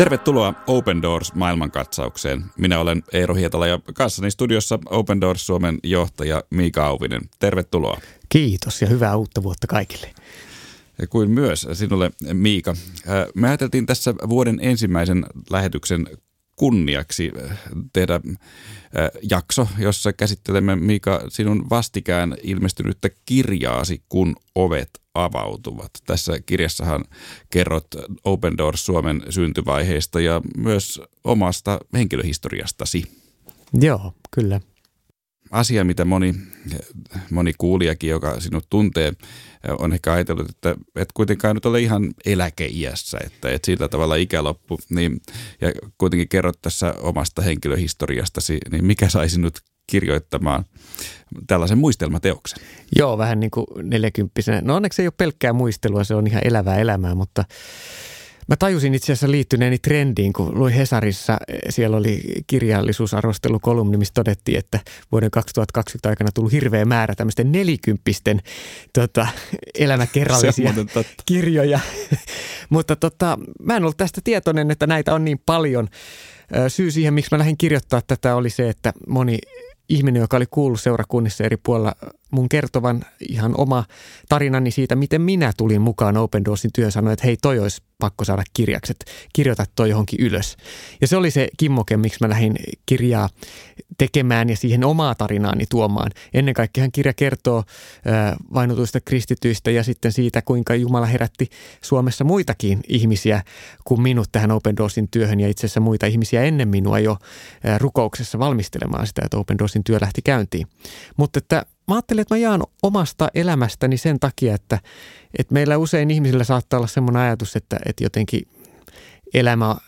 Tervetuloa Open Doors maailmankatsaukseen. Minä olen Eero Hietala ja kanssani studiossa Open Doors Suomen johtaja Miika Auvinen. Tervetuloa. Kiitos ja hyvää uutta vuotta kaikille. Ja kuin myös sinulle Miika. Äh, me ajateltiin tässä vuoden ensimmäisen lähetyksen kunniaksi äh, tehdä äh, jakso, jossa käsittelemme Miika sinun vastikään ilmestynyttä kirjaasi, kun ovet avautuvat. Tässä kirjassahan kerrot Open Doors Suomen syntyvaiheista ja myös omasta henkilöhistoriastasi. Joo, kyllä. Asia, mitä moni, moni kuulijakin, joka sinut tuntee, on ehkä ajatellut, että et kuitenkaan nyt ole ihan eläkeiässä, että et sillä tavalla ikä loppu. Niin, ja kuitenkin kerrot tässä omasta henkilöhistoriastasi, niin mikä sai sinut kirjoittamaan tällaisen muistelmateoksen? Joo, vähän niin kuin neljäkymppisenä. No onneksi ei ole pelkkää muistelua, se on ihan elävää elämää, mutta Mä tajusin itse asiassa liittyneeni trendiin, kun luin Hesarissa, siellä oli kirjallisuusarvostelukolumni, missä todettiin, että vuoden 2020 aikana tullut hirveä määrä tämmöisten nelikymppisten tota, elämäkerrallisia kirjoja. Mutta tota, mä en ollut tästä tietoinen, että näitä on niin paljon. Syy siihen, miksi mä lähdin kirjoittaa tätä, oli se, että moni ihminen, joka oli kuullut seurakunnissa eri puolilla mun kertovan ihan oma tarinani siitä, miten minä tulin mukaan Open Doorsin työn, sanoi, että hei toi olisi pakko saada kirjakset, kirjoita toi johonkin ylös. Ja se oli se kimmoke, miksi mä lähdin kirjaa tekemään ja siihen omaa tarinaani tuomaan. Ennen kaikkea kirja kertoo vainotuista kristityistä ja sitten siitä, kuinka Jumala herätti Suomessa muitakin ihmisiä kuin minut tähän Open Doorsin työhön ja itse asiassa muita ihmisiä ennen minua jo rukouksessa valmistelemaan sitä, että Open Doorsin työ lähti käyntiin. Mutta että mä ajattelin, että mä jaan omasta elämästäni sen takia, että, että meillä usein ihmisillä saattaa olla semmoinen ajatus, että, että jotenkin elämä äh,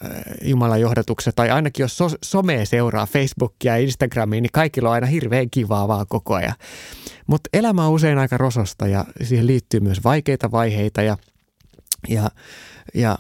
Jumalan johdatuksessa, tai ainakin jos so, somea seuraa, Facebookia ja Instagramia, niin kaikilla on aina hirveän kivaa vaan koko ajan. Mutta elämä on usein aika rososta ja siihen liittyy myös vaikeita vaiheita ja, ja, ja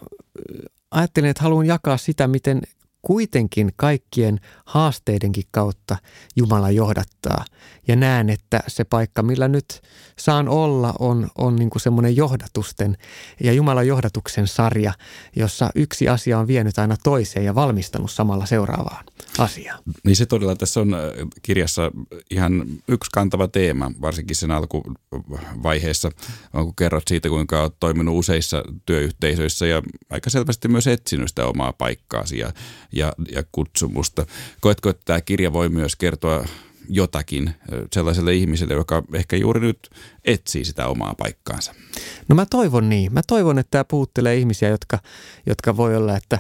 ajattelin, että haluan jakaa sitä, miten kuitenkin kaikkien haasteidenkin kautta Jumala johdattaa. Ja näen, että se paikka, millä nyt saan olla, on, on niin kuin semmoinen johdatusten ja Jumalan johdatuksen sarja, jossa yksi asia on vienyt aina toiseen ja valmistanut samalla seuraavaan asiaan. Niin se todella tässä on äh, kirjassa ihan yksi kantava teema, varsinkin sen alkuvaiheessa, kun kerrot siitä, kuinka olet toiminut useissa työyhteisöissä ja aika selvästi myös etsinyt sitä omaa paikkaasi ja, ja, ja kutsumusta. Koetko, että tämä kirja voi myös kertoa jotakin sellaiselle ihmiselle, joka ehkä juuri nyt etsii sitä omaa paikkaansa? No mä toivon niin. Mä toivon, että tämä puhuttelee ihmisiä, jotka, jotka voi olla, että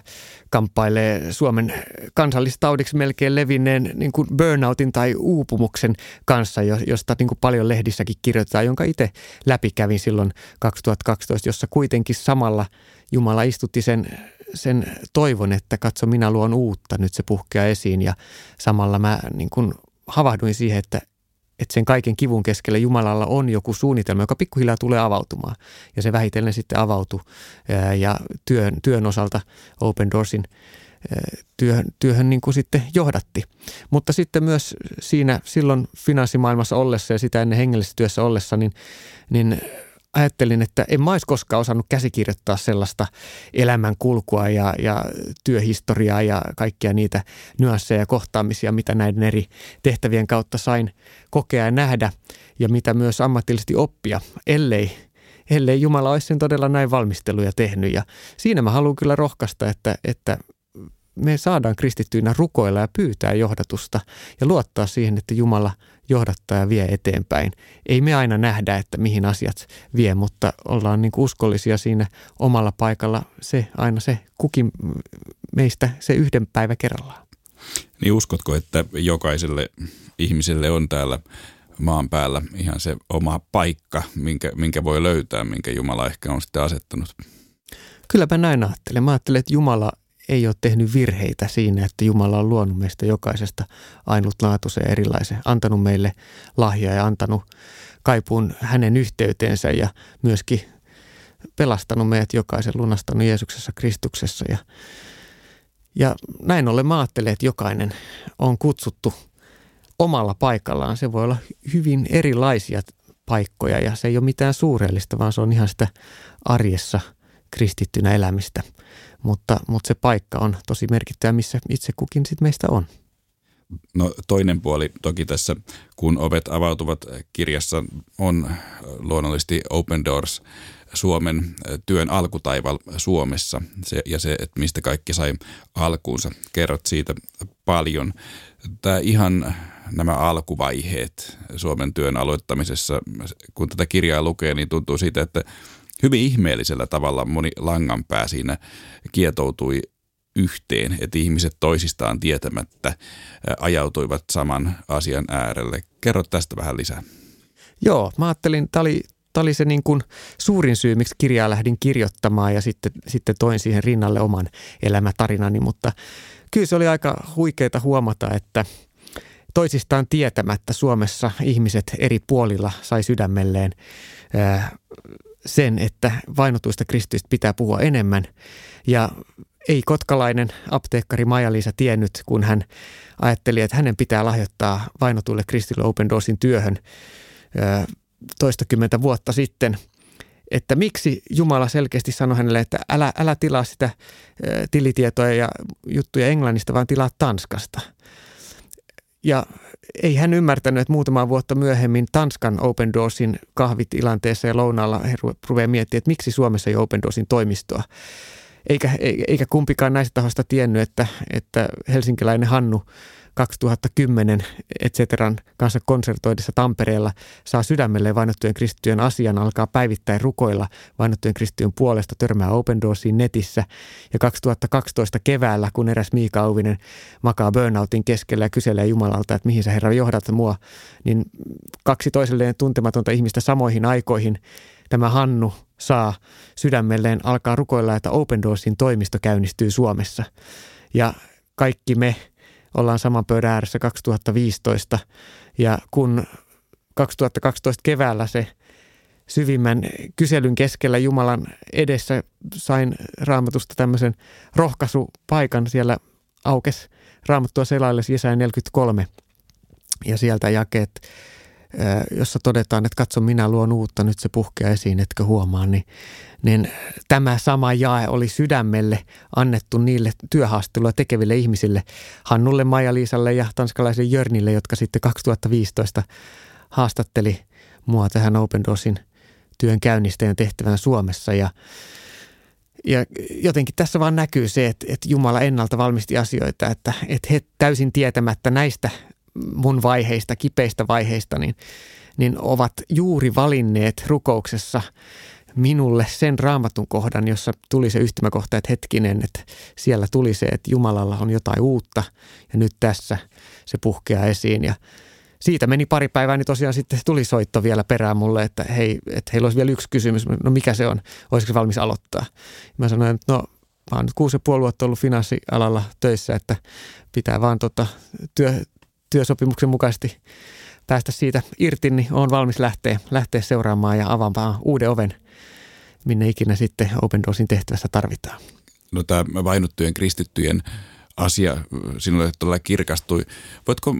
kamppailee Suomen kansallistaudiksi melkein levinneen niin kuin burnoutin tai uupumuksen kanssa, josta niin kuin paljon lehdissäkin kirjoitetaan, jonka itse läpikävin silloin 2012, jossa kuitenkin samalla Jumala istutti sen sen toivon, että katso minä luon uutta, nyt se puhkeaa esiin ja samalla mä niin kuin havahduin siihen, että, että sen kaiken kivun keskellä Jumalalla on joku suunnitelma, joka pikkuhiljaa tulee avautumaan. Ja se vähitellen sitten avautui ja työn, työn osalta Open Doorsin työhön, työhön niin kuin sitten johdatti. Mutta sitten myös siinä silloin finanssimaailmassa ollessa ja sitä ennen hengellisessä työssä ollessa, niin, niin ajattelin, että en mä olisi koskaan osannut käsikirjoittaa sellaista elämän kulkua ja, ja työhistoriaa ja kaikkia niitä nyansseja ja kohtaamisia, mitä näiden eri tehtävien kautta sain kokea ja nähdä ja mitä myös ammatillisesti oppia, ellei ellei Jumala olisi sen todella näin valmisteluja tehnyt. Ja siinä mä haluan kyllä rohkaista, että, että me saadaan kristittyinä rukoilla ja pyytää johdatusta ja luottaa siihen, että Jumala johdattaa ja vie eteenpäin. Ei me aina nähdä, että mihin asiat vie, mutta ollaan niin kuin uskollisia siinä omalla paikalla. Se aina se kukin meistä se yhden päivä kerrallaan. Niin uskotko, että jokaiselle ihmiselle on täällä maan päällä ihan se oma paikka, minkä, minkä voi löytää, minkä Jumala ehkä on sitten asettanut? Kylläpä näin ajattelen. Mä ajattelen, että Jumala ei ole tehnyt virheitä siinä, että Jumala on luonut meistä jokaisesta ainutlaatuisen erilaisen, antanut meille lahja ja antanut kaipuun hänen yhteyteensä ja myöskin pelastanut meidät jokaisen, lunastanut Jeesuksessa Kristuksessa. Ja, ja näin ollen mä ajattelen, että jokainen on kutsuttu omalla paikallaan. Se voi olla hyvin erilaisia paikkoja ja se ei ole mitään suurellista, vaan se on ihan sitä arjessa kristittynä elämistä – mutta, mutta se paikka on tosi merkittävä, missä itse kukin sit meistä on. No toinen puoli toki tässä, kun ovet avautuvat kirjassa, on luonnollisesti Open Doors Suomen työn alkutaival Suomessa se, ja se, että mistä kaikki sai alkuunsa. Kerrot siitä paljon. Tämä ihan nämä alkuvaiheet Suomen työn aloittamisessa, kun tätä kirjaa lukee, niin tuntuu siitä, että hyvin ihmeellisellä tavalla moni langanpää siinä kietoutui yhteen, että ihmiset toisistaan tietämättä ajautuivat saman asian äärelle. Kerro tästä vähän lisää. Joo, mä ajattelin, tämä oli, tämä oli se niin kuin suurin syy, miksi kirjaa lähdin kirjoittamaan ja sitten, sitten toin siihen rinnalle oman elämätarinani, mutta kyllä se oli aika huikeaa huomata, että toisistaan tietämättä Suomessa ihmiset eri puolilla sai sydämelleen sen, että vainotuista kristyistä pitää puhua enemmän. Ja ei kotkalainen apteekkari Maija-Liisa tiennyt, kun hän ajatteli, että hänen pitää lahjoittaa vainotuille kristille Open Doorsin työhön toistakymmentä vuotta sitten, että miksi Jumala selkeästi sanoi hänelle, että älä, älä tilaa sitä tilitietoja ja juttuja Englannista, vaan tilaa Tanskasta. Ja ei hän ymmärtänyt, että muutama vuotta myöhemmin Tanskan Open Doorsin kahvitilanteessa ja lounaalla he ruveaa miettimään, että miksi Suomessa ei Open Doorsin toimistoa. Eikä, eikä kumpikaan näistä tahoista tiennyt, että, että helsinkiläinen Hannu 2010 et cetera kanssa konsertoidessa Tampereella saa sydämelle vainottujen kristittyjen asian, alkaa päivittäin rukoilla vainottujen kristittyjen puolesta, törmää Open Doorsiin netissä. Ja 2012 keväällä, kun eräs Miika Auvinen makaa burnoutin keskellä ja kyselee Jumalalta, että mihin sä Herra johdat mua, niin kaksi toiselleen tuntematonta ihmistä samoihin aikoihin tämä Hannu saa sydämelleen alkaa rukoilla, että Open Doorsin toimisto käynnistyy Suomessa. Ja kaikki me ollaan saman pöydän ääressä 2015 ja kun 2012 keväällä se syvimmän kyselyn keskellä Jumalan edessä sain raamatusta tämmöisen rohkaisupaikan siellä aukes raamattua selaille Jesaja 43 ja sieltä jakeet jossa todetaan, että katso minä luon uutta, nyt se puhkeaa esiin, etkö huomaa, niin, niin tämä sama jae oli sydämelle annettu niille työhaastelua tekeville ihmisille, Hannulle, Maija-Liisalle ja tanskalaisen Jörnille, jotka sitten 2015 haastatteli mua tähän Open Doorsin työn käynnistäjän tehtävän Suomessa. Ja ja jotenkin tässä vaan näkyy se, että, että Jumala ennalta valmisti asioita, että, että he täysin tietämättä näistä mun vaiheista, kipeistä vaiheista, niin, niin ovat juuri valinneet rukouksessa minulle sen raamatun kohdan, jossa tuli se yhtymäkohta, että hetkinen, että siellä tuli se, että Jumalalla on jotain uutta ja nyt tässä se puhkeaa esiin ja siitä meni pari päivää, niin tosiaan sitten tuli soitto vielä perään mulle, että hei, että heillä olisi vielä yksi kysymys. No mikä se on? Olisiko valmis aloittaa? Mä sanoin, että no mä oon nyt kuusi ja puoli vuotta ollut finanssialalla töissä, että pitää vaan tota, työ, työsopimuksen mukaisesti päästä siitä irti, niin olen valmis lähteä, lähteä seuraamaan ja avaamaan uuden oven, minne ikinä sitten Open Doorsin tehtävässä tarvitaan. No tämä vainottujen kristittyjen asia sinulle todella kirkastui. Voitko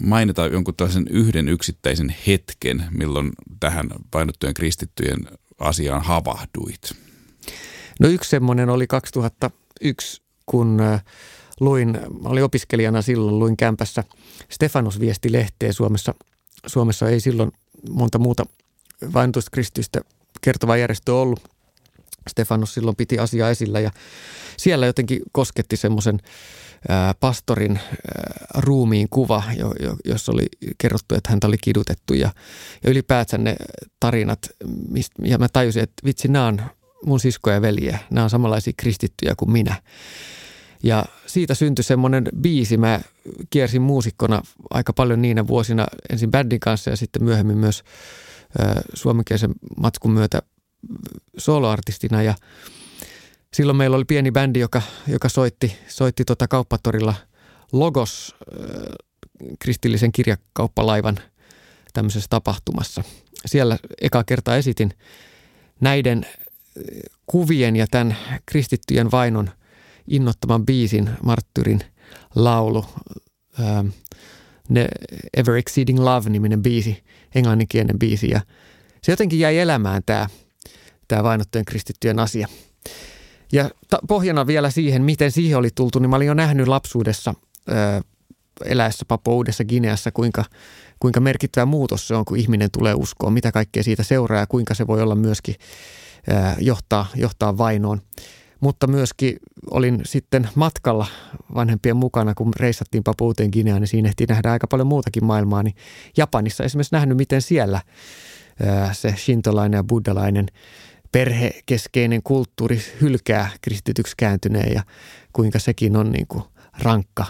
mainita jonkun tällaisen yhden yksittäisen hetken, milloin tähän vainottujen kristittyjen asiaan havahduit? No yksi semmoinen oli 2001, kun luin, oli opiskelijana silloin, luin kämpässä Stefanos viesti lehteä Suomessa. Suomessa ei silloin monta muuta vainotusta kristystä kertovaa järjestö ollut. Stefanos silloin piti asiaa esillä ja siellä jotenkin kosketti semmoisen pastorin ruumiin kuva, jossa oli kerrottu, että häntä oli kidutettu ja, ja ylipäätään ne tarinat, ja mä tajusin, että vitsi, nämä on mun siskoja ja veljiä, nämä on samanlaisia kristittyjä kuin minä. Ja siitä syntyi semmoinen biisi. Mä kiersin muusikkona aika paljon niinä vuosina ensin bändin kanssa ja sitten myöhemmin myös suomenkielisen matskun myötä soloartistina. Ja silloin meillä oli pieni bändi, joka, joka soitti, soitti tota kauppatorilla Logos kristillisen kirjakauppalaivan tämmöisessä tapahtumassa. Siellä eka kertaa esitin näiden kuvien ja tämän kristittyjen vainon – innottaman biisin, Marttyrin laulu, ähm, ne Ever Exceeding Love-niminen biisi, englanninkielinen biisi. Ja se jotenkin jäi elämään tämä, tämä vainottujen kristittyjen asia. Ja ta- pohjana vielä siihen, miten siihen oli tultu, niin mä olin jo nähnyt lapsuudessa ö, eläessä Papua Uudessa Gineassa, kuinka, kuinka merkittävä muutos se on, kun ihminen tulee uskoon, mitä kaikkea siitä seuraa ja kuinka se voi olla myöskin ö, johtaa, johtaa vainoon. Mutta myöskin olin sitten matkalla vanhempien mukana, kun reissattiin Papua Uuteen Gineaan, niin siinä ehti nähdä aika paljon muutakin maailmaa. Niin Japanissa esimerkiksi nähnyt, miten siellä se shintolainen ja buddhalainen perhekeskeinen kulttuuri hylkää kristityksi kääntyneen ja kuinka sekin on niin kuin rankka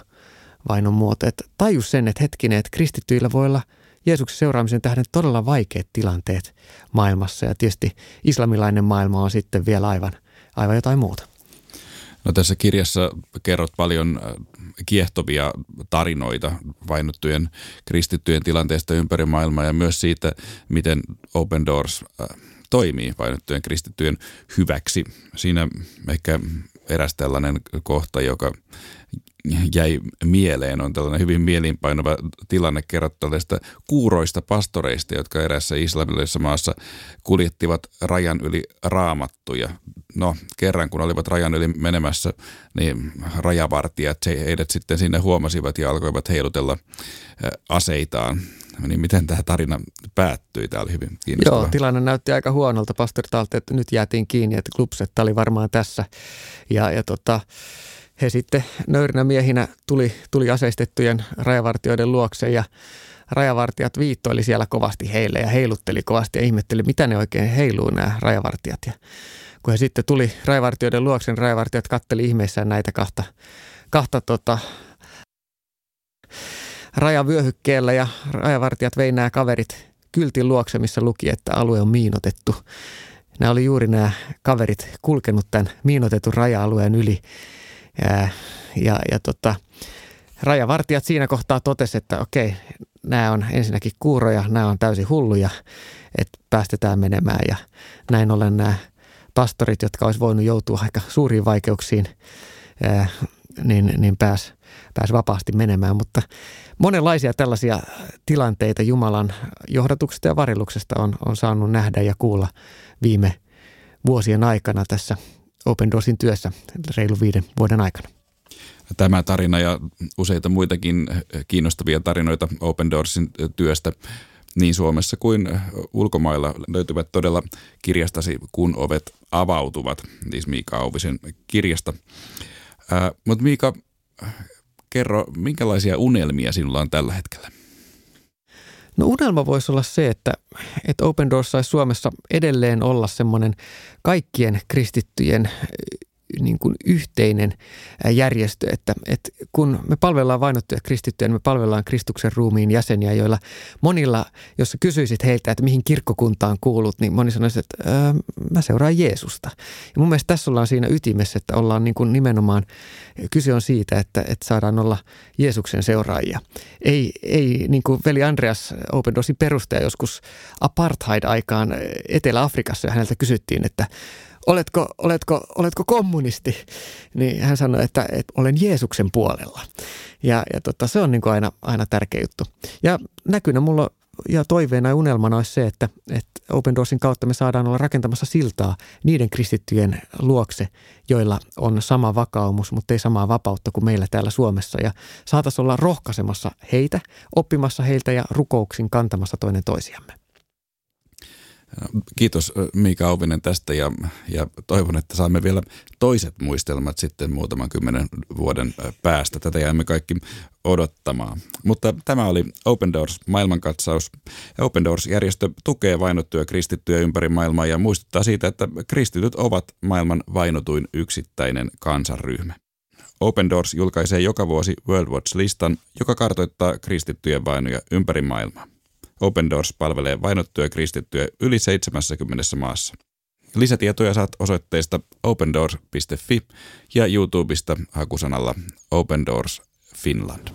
vainon muoto. Että tajus sen, että hetkinen, että kristittyillä voi olla Jeesuksen seuraamisen tähden todella vaikeat tilanteet maailmassa ja tietysti islamilainen maailma on sitten vielä aivan, aivan jotain muuta. No tässä kirjassa kerrot paljon äh, kiehtovia tarinoita vainottujen kristittyjen tilanteesta ympäri maailmaa ja myös siitä, miten Open Doors äh, toimii vainottujen kristittyjen hyväksi. Siinä ehkä eräs tällainen kohta, joka jäi mieleen, on tällainen hyvin mieliinpainava tilanne kerrottu tällaista kuuroista pastoreista, jotka erässä islamilaisessa maassa kuljettivat rajan yli raamattuja. No, kerran kun olivat rajan yli menemässä, niin rajavartijat heidät sitten sinne huomasivat ja alkoivat heilutella aseitaan niin miten tämä tarina päättyi? Tämä oli hyvin kiinnostava. Joo, tilanne näytti aika huonolta. Pastori että nyt jäätiin kiinni, että klubsetta oli varmaan tässä. Ja, ja tota, he sitten nöyrinä miehinä tuli, tuli aseistettujen rajavartioiden luokse ja rajavartijat viittoili siellä kovasti heille ja heilutteli kovasti ja ihmetteli, mitä ne oikein heiluu nämä rajavartijat. Ja kun he sitten tuli rajavartioiden luokse, niin rajavartijat katteli ihmeissään näitä kahta, kahta tota, rajavyöhykkeellä ja rajavartijat vei nämä kaverit kyltin luokse, missä luki, että alue on miinotettu. Nämä oli juuri nämä kaverit kulkenut tämän miinotetun raja-alueen yli. Ja, ja, ja tota, rajavartijat siinä kohtaa totesi, että okei, nämä on ensinnäkin kuuroja, nämä on täysin hulluja, että päästetään menemään. Ja näin ollen nämä pastorit, jotka olisi voinut joutua aika suuriin vaikeuksiin, niin, niin pääs, pääs vapaasti menemään. Mutta monenlaisia tällaisia tilanteita Jumalan johdatuksesta ja varilluksesta on, on saanut nähdä ja kuulla viime vuosien aikana tässä Open Doorsin työssä reilu viiden vuoden aikana. Tämä tarina ja useita muitakin kiinnostavia tarinoita Open Doorsin työstä niin Suomessa kuin ulkomailla löytyvät todella kirjastasi, kun ovet avautuvat, siis Miika Auvisen kirjasta. Mutta Miika, kerro, minkälaisia unelmia sinulla on tällä hetkellä? No unelma voisi olla se, että, että Open Doors saisi Suomessa edelleen olla semmoinen kaikkien kristittyjen niin kuin yhteinen järjestö, että, että kun me palvellaan vainottuja kristittyjä, niin me palvellaan Kristuksen ruumiin jäseniä, joilla monilla, jos sä kysyisit heiltä, että mihin kirkkokuntaan kuulut, niin moni sanoisi, että öö, mä seuraan Jeesusta. Ja mun mielestä tässä ollaan siinä ytimessä, että ollaan niin kuin nimenomaan, kyse on siitä, että, että saadaan olla Jeesuksen seuraajia. Ei, ei niin kuin veli Andreas Open Doorsin perustaja joskus apartheid-aikaan Etelä-Afrikassa ja häneltä kysyttiin, että oletko, oletko, oletko kommunisti? Niin hän sanoi, että, että olen Jeesuksen puolella. Ja, ja tota, se on niin kuin aina, aina tärkeä juttu. Ja näkynä mulla ja toiveena ja unelmana olisi se, että, että Open Doorsin kautta me saadaan olla rakentamassa siltaa niiden kristittyjen luokse, joilla on sama vakaumus, mutta ei samaa vapautta kuin meillä täällä Suomessa. Ja saataisiin olla rohkaisemassa heitä, oppimassa heiltä ja rukouksin kantamassa toinen toisiamme. Kiitos Miika Auvinen tästä ja, ja toivon, että saamme vielä toiset muistelmat sitten muutaman kymmenen vuoden päästä. Tätä jäämme kaikki odottamaan. Mutta tämä oli Open Doors maailmankatsaus. Open Doors-järjestö tukee vainottuja kristittyjä ympäri maailmaa ja muistuttaa siitä, että kristityt ovat maailman vainotuin yksittäinen kansanryhmä. Open Doors julkaisee joka vuosi World Watch-listan, joka kartoittaa kristittyjen vainoja ympäri maailmaa. Open Doors palvelee vainottuja kristittyjä yli 70 maassa. Lisätietoja saat osoitteesta opendoors.fi ja YouTubesta hakusanalla Open Doors Finland.